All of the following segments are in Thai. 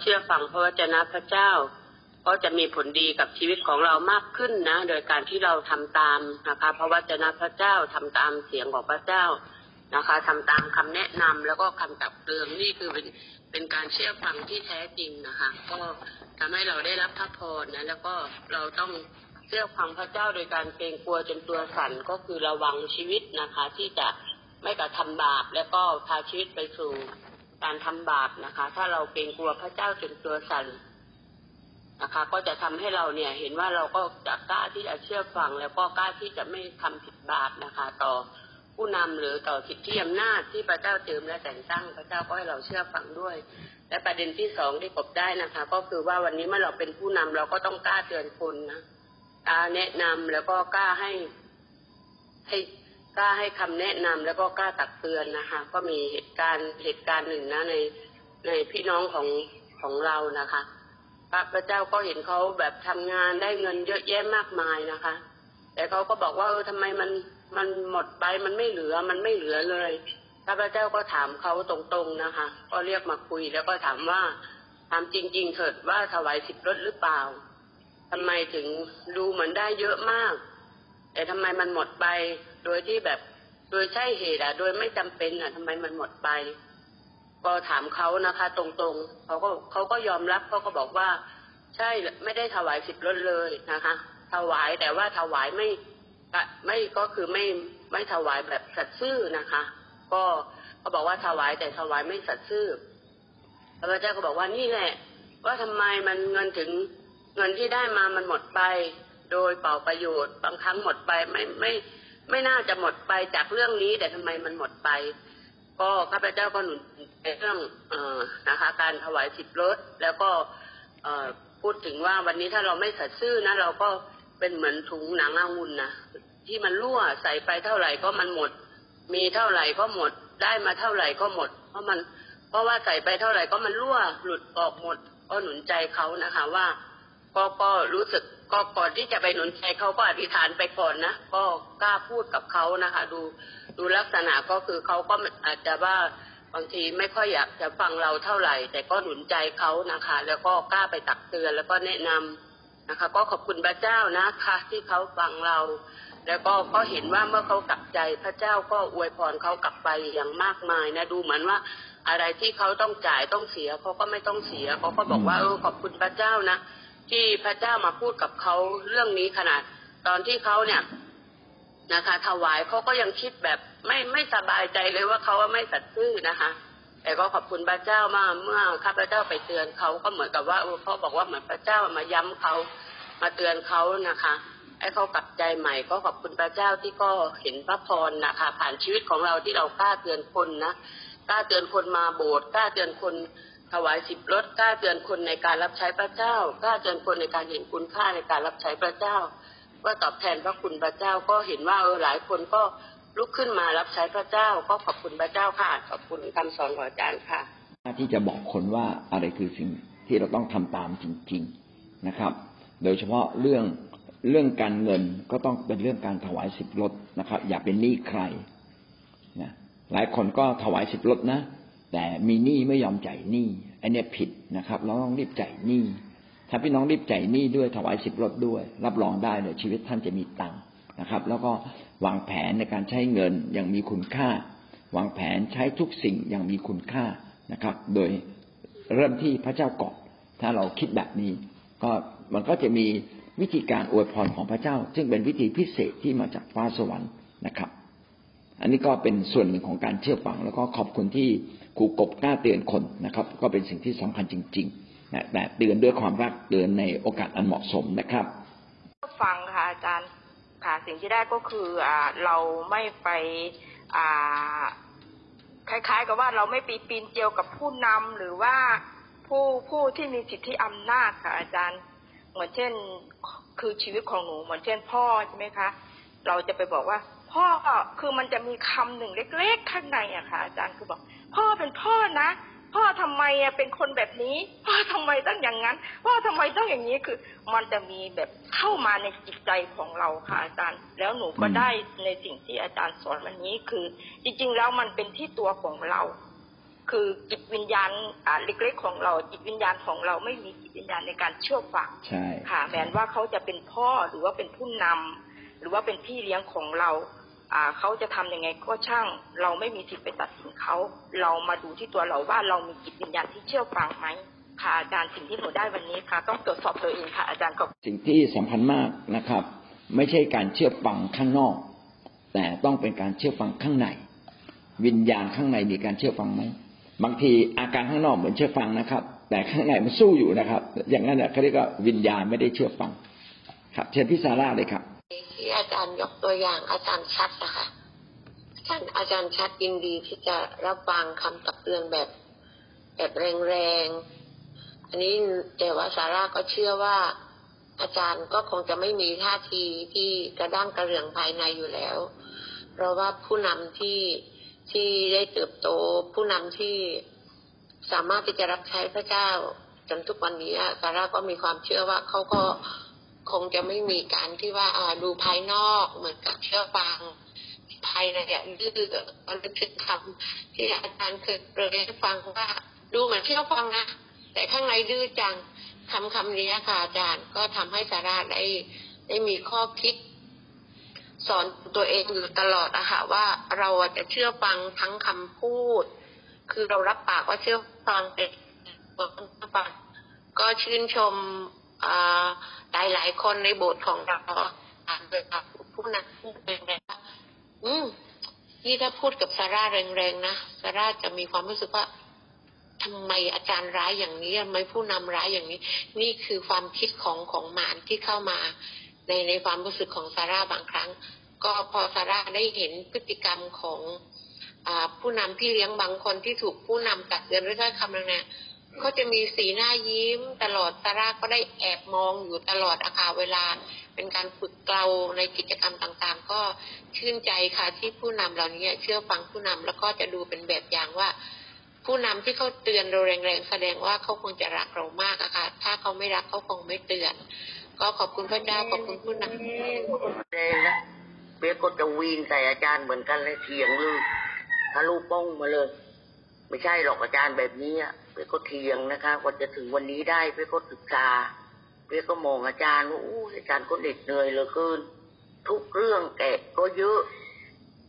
เชื่อฟังพระวจนะพระเจ้า ก็จะมีผลดีกับชีวิตของเรามากขึ้นนะ โดยการที่เราทำตามนะคะพระวจนะพระเจ้าทำตามเสียงของพระเจ้านะคะทำตามคำแนะนำแล้วก็คำตักเตือนนี่คือเป็นเป็นการเชื่อฟังที่แท้จริงนะคะ ก็ทำให้เราได้รับพระพรนะ แล้วก็เราต้องเชื่อฟังพระเจ้าโดยการเกรงกลัวจนตัวสั่นก็คือระวังชีวิตนะคะ ที่จะไม่กระทำบาปแล้วก็พาชีวิตไปสู่ การทำบาปนะคะ ถ้าเราเกรงกลัวพระเจ้าจนตัวสั่นนะคะ ก็จะทำให้เราเนี่ย เห็นว่าเราก็จะกล้าที่จะเชื่อฟัง แล้วก็กล้าที่จะไม่ทำผิดบาปนะคะ ต่อผู้นำหรือต่อสิทธิอำนาจที่พระเจ้าเติมและแต่งตั้งพระเจ้าก็ให้เราเชื่อฟังด้วย และประเด็นที่สองที่กบได้นะคะ ก็คือว่าวันนี้เมื่อเราเป็นผู้นำเราก็ต้องกล้าเตือนคนนะกล้าแนะนำแล้วก็กล้าให้ให้ กล้าให้คำแนะนำแล้วก็กล้าตักเตือนนะคะ ก็มีเหตุการณ์เหตุการณ์หนึ่งนะในในพี่น้องของของเรานะคะพระพระเจ้าก็เห็นเขาแบบทำงานได้เงินเยอะแยะมากมายนะคะ แต่เขาก็บอกว่าเออทำไมมันมันหมดไปมันไม่เหลือมันไม่เหลือเลยข้าพเจ้าก็ถามเขาตรงๆนะคะ ก็เรียกมาคุยแล้วก็ถามว่าถามจริง ๆ เถิดว่าถวายสิบรถหรือเปล่าทำไมถึงดูเหมือนได้เยอะมาก แต่ทำไมมันหมดไป โดยที่แบบ โดยใช่เหตุอะโดยไม่จำเป็นอะทำไมมันหมดไป ก็ถามเขานะคะ ตรงๆเขาก็เขาก็ยอมรับเขาก็บอกว่า ใช่ไม่ได้ถวายสิบรถเลยนะคะ ถวายแต่ว่าถวายไม่ไม่ก็คือไม่ไม่ถวายแบบสัตย์ซื่อนะคะ ก็เขาบอกว่าถวายแต่ถวายไม่สัตย์ซื่อพระเจ้าก็บอกว่านี่แหละ ว่าทำไมมันเงินถึงเงินที่ได้มามันหมดไป โดยเป่าประโยชน์บางครั้งหมดไปไม่ไม่ ไม่น่าจะหมดไปจากเรื่องนี้แต่ทำไมมันหมดไป ก็ข้าพเจ้าก็หนุนในเรื่องเออนะคะ การถวายสิบรถแล้วก็เออพูดถึงว่าวันนี้ถ้าเราไม่สัตย์ซื่อนะเราก็เป็นเหมือนถุงหนังองุ่นนะที่มันรั่วใส่ไปเท่าไหร่ก็มันหมด มีเท่าไหร่ก็หมด ได้มาเท่าไหร่ก็หมด เพราะมัน เพราะว่าใส่ไปเท่าไหร่ก็มันรั่วหลุดออกหมด ก็หนุนใจเขานะคะว่าก็ก็รู้สึก ก็ก่อนที่จะไปหนุนใจเขาก็อธิษฐานไปก่อนนะก็กล้าพูดกับเขานะคะ ดูดูลักษณะก็คือเขาก็อาจจะว่าบางทีไม่ค่อยอยากจะฟังเราเท่าไหร่ แต่ก็หนุนใจเขานะคะ แล้วก็กล้าไปตักเตือนแล้วก็แนะนำนะคะ ก็ขอบคุณพระเจ้านะคะที่เขาฟังเรา แล้วก็ก็เห็นว่าเมื่อเขากลับใจพระเจ้าก็อวยพรเขากลับไปอย่างมากมายนะดูเหมือนว่าอะไรที่เขาต้องจ่ายต้องเสียเขาก็ไม่ต้องเสียเขาก็บอกว่าเออขอบคุณพระเจ้านะ ที่พระเจ้ามาพูดกับเขาเรื่องนี้ขนาดตอนที่เขาเนี่ยนะคะ ถวายเขาก็ยังคิดแบบไม่ไม่สบายใจเลยว่าเขาว่าไม่สัตย์ซื่อนะคะ แต่ก็ขอบคุณพระเจ้ามากเมื่อข้าพระเจ้าไปเตือนเขาก็เหมือนกับว่าเขาบอกว่าเหมือนพระเจ้ามาย้ำเขามาเตือนเขานะคะให้เขากลับใจใหม่ก็ขอบคุณพระเจ้าที่ก็เห็นพระพรนะคะ ผ่านชีวิตของเราที่เรากล้าเตือนคนนะกล้าเตือนคนมาโบสถ์กล้าเตือนคน ถวายสิบรถกล้าเตือนคนในการรับใช้พระเจ้ากล้าเตือนคนในการเห็นคุณค่าในการรับใช้พระเจ้า ว่าตอบแทนพระคุณพระเจ้าก็เห็นว่าเออหลายคนก็ลุกขึ้นมารับใช้พระเจ้าก็ขอบคุณพระเจ้าค่ะขอบคุณคำสอนของอาจารย์ค่ะที่จะบอกคนว่าอะไรคือสิ่งที่เราต้องทำตามจริง ๆนะครับ โดยเฉพาะเรื่องเรื่องการเงินก็ต้องเป็นเรื่องการถวายสิบรถนะครับ อย่าเป็นหนี้ใครนะหลายคนก็ถวายสิบรถนะ แต่มีหนี้ไม่ยอมจ่ายหนี้อันนี้ผิดนะครับ เราต้องรีบจ่ายหนี้ถ้าพี่น้องรีบจ่ายหนี้ด้วยถวายสิบรถด้วย รับรองได้เลยชีวิตท่านจะมีตังค์นะครับ แล้วก็วางแผนในการใช้เงินอย่างมีคุณค่า วางแผนใช้ทุกสิ่งอย่างมีคุณค่านะครับ โดยเริ่มที่พระเจ้าก่อนถ้าเราคิดแบบนี้ ก็มันก็จะมีวิธีการอวยพรของพระเจ้า ซึ่งเป็นวิธีพิเศษที่มาจากฟ้าสวรรค์นะครับ อันนี้ก็เป็นส่วนหนึ่งของการเชื่อฟัง แล้วก็ขอบคุณที่ ครูกบกล้าเตือนคนนะครับ ก็เป็นสิ่งที่สำคัญจริงๆนะแต่เตือนด้วยความรักเตือนในโอกาสอันเหมาะสมนะครับฟังค่ะอาจารย์ค่ะสิ่งที่ได้ก็คืออ่าเราไม่ไปอ่าคล้ายๆ กับว่าเราไม่ปีปีนเกี่ยวกับผู้นำหรือว่าผู้ผู้ที่มีสิทธิอำนาจค่ะอาจารย์ เหมือนเช่น คือชีวิตของหนูเหมือนเช่น พ่อใช่ไหมคะ เราจะไปบอกว่า พ่อคือมันจะมีคำหนึ่งเล็ก ๆ ข้างในอะค่ะ อาจารย์คือบอก พ่อเป็นพ่อนะ พ่อทำไมอะเป็นคนแบบนี้ พ่อทำไมต้องอย่างนั้น พ่อทำไมต้องอย่างนี้คือ มันจะมีแบบเข้ามาในจิตใจของเราค่ะอาจารย์ แล้วหนูก็ได้ในสิ่งที่อาจารย์สอนวันนี้คือ จริง ๆ แล้วมันเป็นที่ตัวของเรา คือจิตวิญญาณอ่าเล็กๆของเรา จิตวิญญาณของเราไม่มีจิตวิญญาณในการเชื่อฟังใช่ค่ะแม้ว่าเขาจะเป็นพ่อหรือว่าเป็นผู้นำหรือว่าเป็นพี่เลี้ยงของเราอ่า เขาจะทำยังไงก็ช่าง เราไม่มีสิทธิ์ไปตัดสินเขา เรามาดูที่ตัวเราว่าเรามีจิตวิญญาณที่เชื่อฟังไหมค่ะอาจารย์สิ่งที่หนูได้วันนี้ค่ะ ต้องตรวจสอบตัวเองค่ะอาจารย์ขอบสิ่งที่สำคัญมากนะครับ ไม่ใช่การเชื่อฟังข้างนอก แต่ต้องเป็นการเชื่อฟังข้างใน วิญญาณข้างในมีการเชื่อฟังไหมบางทีอาการข้างนอกเหมือนเชื่อฟังนะครับ แต่ข้างในมันสู้อยู่นะครับ อย่างนั้นนะเขาเรียกว่าวิญญาณไม่ได้เชื่อฟัง ครับ เชิญพี่ซาร่าเลยครับ ที่อาจารย์ยกตัวอย่างอาจารย์ชัดนะคะอาจารย์อาจารย์ชัดยินดีที่จะรับฟังคำตักเตือนแบบ แบบแรงๆอันนี้แต่ว่าซาร่าก็เชื่อว่า อาจารย์ก็คงจะไม่มีท่าทีที่กระด้างกระเรื่องภายในอยู่แล้ว เพราะว่าผู้นำที่ที่ได้เติบโตผู้นำที่สามารถที่จะรับใช้พระเจ้าจนทุกวันนี้ซาร่าก็มีความเชื่อว่าเขาก็ คงจะไม่มีการที่ว่าดูภายนอกเหมือนกับเชื่อฟังภายในเนี่ยดื้อก็นึกถึงคำที่อาจารย์เคยเปรยให้ฟังว่า ดูเหมือนเชื่อฟังนะแต่ข้างในดื้อจังคำคำนี้ค่ะอาจารย์ก็ทำให้สาราได้ได้มีข้อคิด สอนตัวเองอยู่ตลอดอะค่ะว่าเราจะเชื่อฟังทั้งคำพูด คือเรารับปากว่าเชื่อฟังแต่ตัวเชื่อฟังก็ชื่นชม หลายหลายคนในโบสถ์ของเราอ่านเลยค่ะผู้นำผู้เป็นแรงอืมนี่ถ้าพูดกับซาร่าแรงๆนะซาร่าจะมีความรู้สึกว่าทำไมอาจารย์ร้ายอย่างนี้ทำไมผู้นำร้ายอย่างนี้ นี่คือความคิดของของมารที่เข้ามาในในความรู้สึกของซาร่าบางครั้ง ก็พอซาร่าได้เห็นพฤติกรรมของอาผู้นำพี่เลี้ยงบางคนที่ถูกผู้นำตักเตือนด้วยถ้อยคำแรงๆ ก็จะมีสีหน้ายิ้มตลอดซาร่าก็ได้แอบมองอยู่ตลอดอาคาเวลา เป็นการฝึกเกลาในกิจกรรมต่างๆ ก็ชื่นใจค่ะที่ผู้นำเหล่านี้เชื่อฟังผู้นำแล้วก็จะดูเป็นแบบอย่างว่า ผู้นำที่เขาเตือนเราแรงๆแสดงว่าเขาคงจะรักเรามากอะค่ะ ถ้าเขาไม่รักเขาคงไม่เตือน ก็ขอบคุณพระเจ้าขอบคุณผู้นำแดงนะเปียกก็จะวีนใส่อาจารย์เหมือนกันเลยเถียงเลยทะลุป้องมาเลย ไม่ใช่หรอกอาจารย์แบบนี้อะ เปียกก็เถียงนะคะกว่าจะถึงวันนี้ได้เปียกก็ศึกษาเปียกก็มองอาจารย์ว่าอู้อาจารย์ก็เหน็ดเหนื่อยเหลือเกินทุกเรื่องแกะก็เยอะ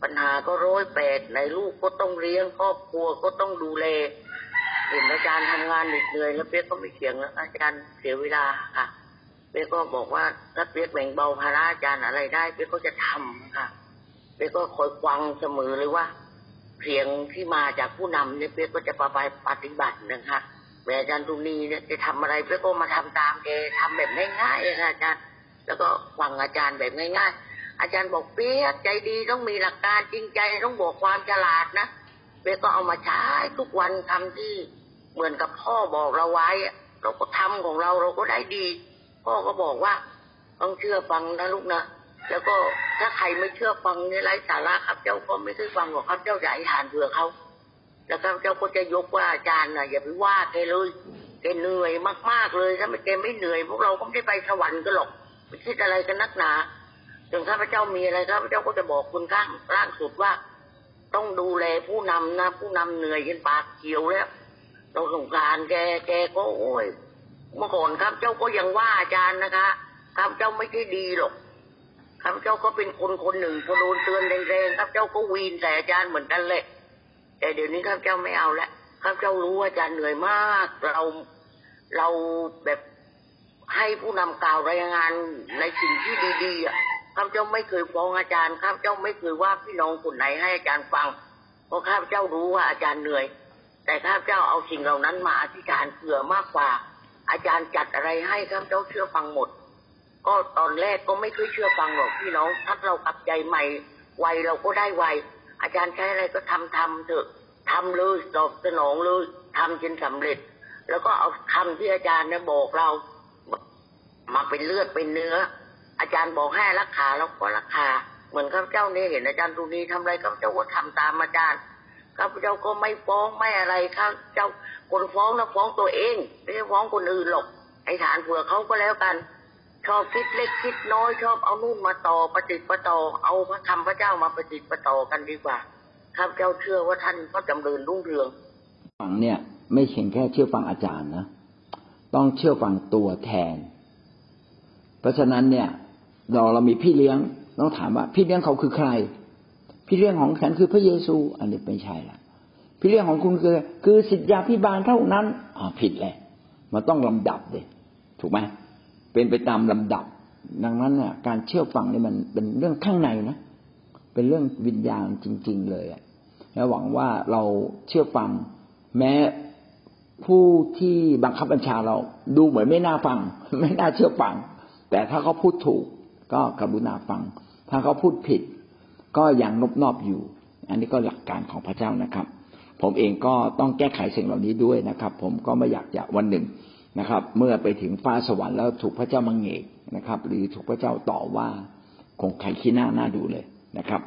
ปัญหาก็ร้อยแปดในลูกก็ต้องเลี้ยงครอบครัวก็ต้องดูแลเห็นอาจารย์ทำงานเหน็ดเหนื่อยแล้วเปียกก็ไม่เถียงแล้วอาจารย์เสียเวลาค่ะเป๊กก็บอกว่าถ้าเป๊กแบ่งเบาภาระอาจารย์อะไรได้เป๊กก็จะทำค่ะเป๊กก็คอยฟังเสมอเลยว่า เสียงที่มาจากผู้นำเนี่ยเป๊กก็จะไปปฏิบัตินะคะแม่อาจารย์ตุนีเนี่ยจะทำอะไรเป๊กก็มาทำตามแกทำแบบง่ายๆค่ะอาจารย์ แล้วก็ฟังอาจารย์แบบง่าย ๆ อาจารย์บอกเป๊กใจดีต้องมีหลักการจริงใจต้องบอกความฉลาดนะเป๊กก็เอามาใช้ทุกวันทำที่เหมือนกับพ่อบอกเราไว้ เราก็ทำของเราเราก็ได้ดี พ่อก็บอกว่าต้องเชื่อฟังนะลูกนะ แล้วก็ถ้าใครไม่เชื่อฟังเนี่ยไร้สาระครับ เจ้าก็ไม่เคยฟังหรอกครับเจ้าอย่าให้ทานเผื่อเขาแล้วครับเจ้าก็จะยกว่าอาจารย์นะอย่าไปว่าแกเลยแกเหนื่อยมากๆเลยถ้าไม่แกไม่เหนื่อยพวกเราก็ไม่ได้ไปสวรรค์กันหรอกไม่คิดอะไรกันนักหนาจนข้าพเจ้ามีอะไรข้าพเจ้าก็จะบอกคุณข้างล่างสุดว่า ต้องดูแลผู้นำนะผู้นำเหนื่อยจนปากเขียวแล้ว เราสงสารแกแกก็โอ้ยเมื่อก่อนครับเจ้าก็ยังว่าอาจารย์นะคะครับเจ้าไม่ใช่ดีหรอก ครับเจ้าก็เป็นคนคนหนึ่งพอโดนเตือนแรงๆครับเจ้าก็วีนใส่อาจารย์เหมือนกันเลยแต่เดี๋ยวนี้ครับเจ้าไม่เอาแล้วครับเจ้ารู้ว่าอาจารย์เหนื่อยมาก เราเราแบบให้ผู้นำกล่าวรายงานในสิ่งที่ดีๆอะครับเจ้าไม่เคยฟ้องอาจารย์ครับเจ้าไม่เคยว่าพี่น้องคนไหนให้อาจารย์ฟัง เพราะข้าพเจ้ารู้ว่าอาจารย์เหนื่อย แต่ข้าพเจ้าเอาสิ่งเหล่านั้นมาอธิษฐานเผื่อมากกว่า อาจารย์จัดอะไรให้ข้าพเจ้าเชื่อฟังหมด ก็ตอนแรกก็ไม่เคยเชื่อฟังหรอกพี่น้อง ถ้าเรากลับใจใหม่ไวเราก็ได้ไวอาจารย์ใช้อะไรก็ทำทำเถอะทำเลยตอบสนองเลยทำจนสำเร็จ แล้วก็เอาคำที่อาจารย์เนี่ยบอกเรา มาเป็นเลือดเป็นเนื้อ อาจารย์บอกให้รักขาเราก็รักขาเหมือนข้าพเจ้าเนี่ยเห็นอาจารย์ตรงนี้ทำอะไรข้าพเจ้าก็ทำตามอาจารย์ข้าพเจ้าก็ไม่ฟ้องไม่อะไรข้าเจ้าคนฟ้องนะฟ้องตัวเองไม่ได้ฟ้องคนอื่นหรอกไอ้ฐานเผื่อเขาก็แล้วกัน ชอบคิดเล็กคิดน้อย ชอบเอานู่นมาต่อประติดประต่อเอาพระคำพระเจ้ามาประติดประต่อกันดีกว่าข้าพเจ้าเชื่อว่าท่านก็จำเริญรุ่งเรืองฟังเนี่ย ไม่เพียงแค่เชื่อฟังอาจารย์นะต้องเชื่อฟังตัวแทน เพราะฉะนั้นเนี่ย เราเรามีพี่เลี้ยงต้องถามว่า พี่เลี้ยงเขาคือใคร พี่เลี้ยงของฉันคือพระเยซู อันนี้ไม่ใช่ละพี่เลี้ยงของคุณคือคือสิทธยาพิบาลเท่านั้นอ่าผิดแหละมันต้องลำดับเลยถูกไหม เป็นไปตามลำดับ ดังนั้นเนี่ยการเชื่อฟังนี่มันเป็นเรื่องข้างในนะเป็นเรื่องวิญญาณจริง ๆ เลยอะและหวังว่าเราเชื่อฟัง แม้ผู้ที่บังคับบัญชาเรา ดูเหมือนไม่น่าฟัง ไม่น่าเชื่อฟัง แต่ถ้าเขาพูดถูกก็กรุณาฟัง ถ้าเขาพูดผิด ก็ยังนบนอบอยู่ อันนี้ก็หลักการของพระเจ้านะครับ ผมเองก็ต้องแก้ไขสิ่งเหล่านี้ด้วยนะครับ ผมก็ไม่อยากจะวันหนึ่ง นะครับ เมื่อไปถึงฟ้าสวรรค์แล้วถูกพระเจ้ามังเอกนะครับ หรือถูกพระเจ้าต่อว่าคงใครขี้หน้าหน้าดูเลยนะครับ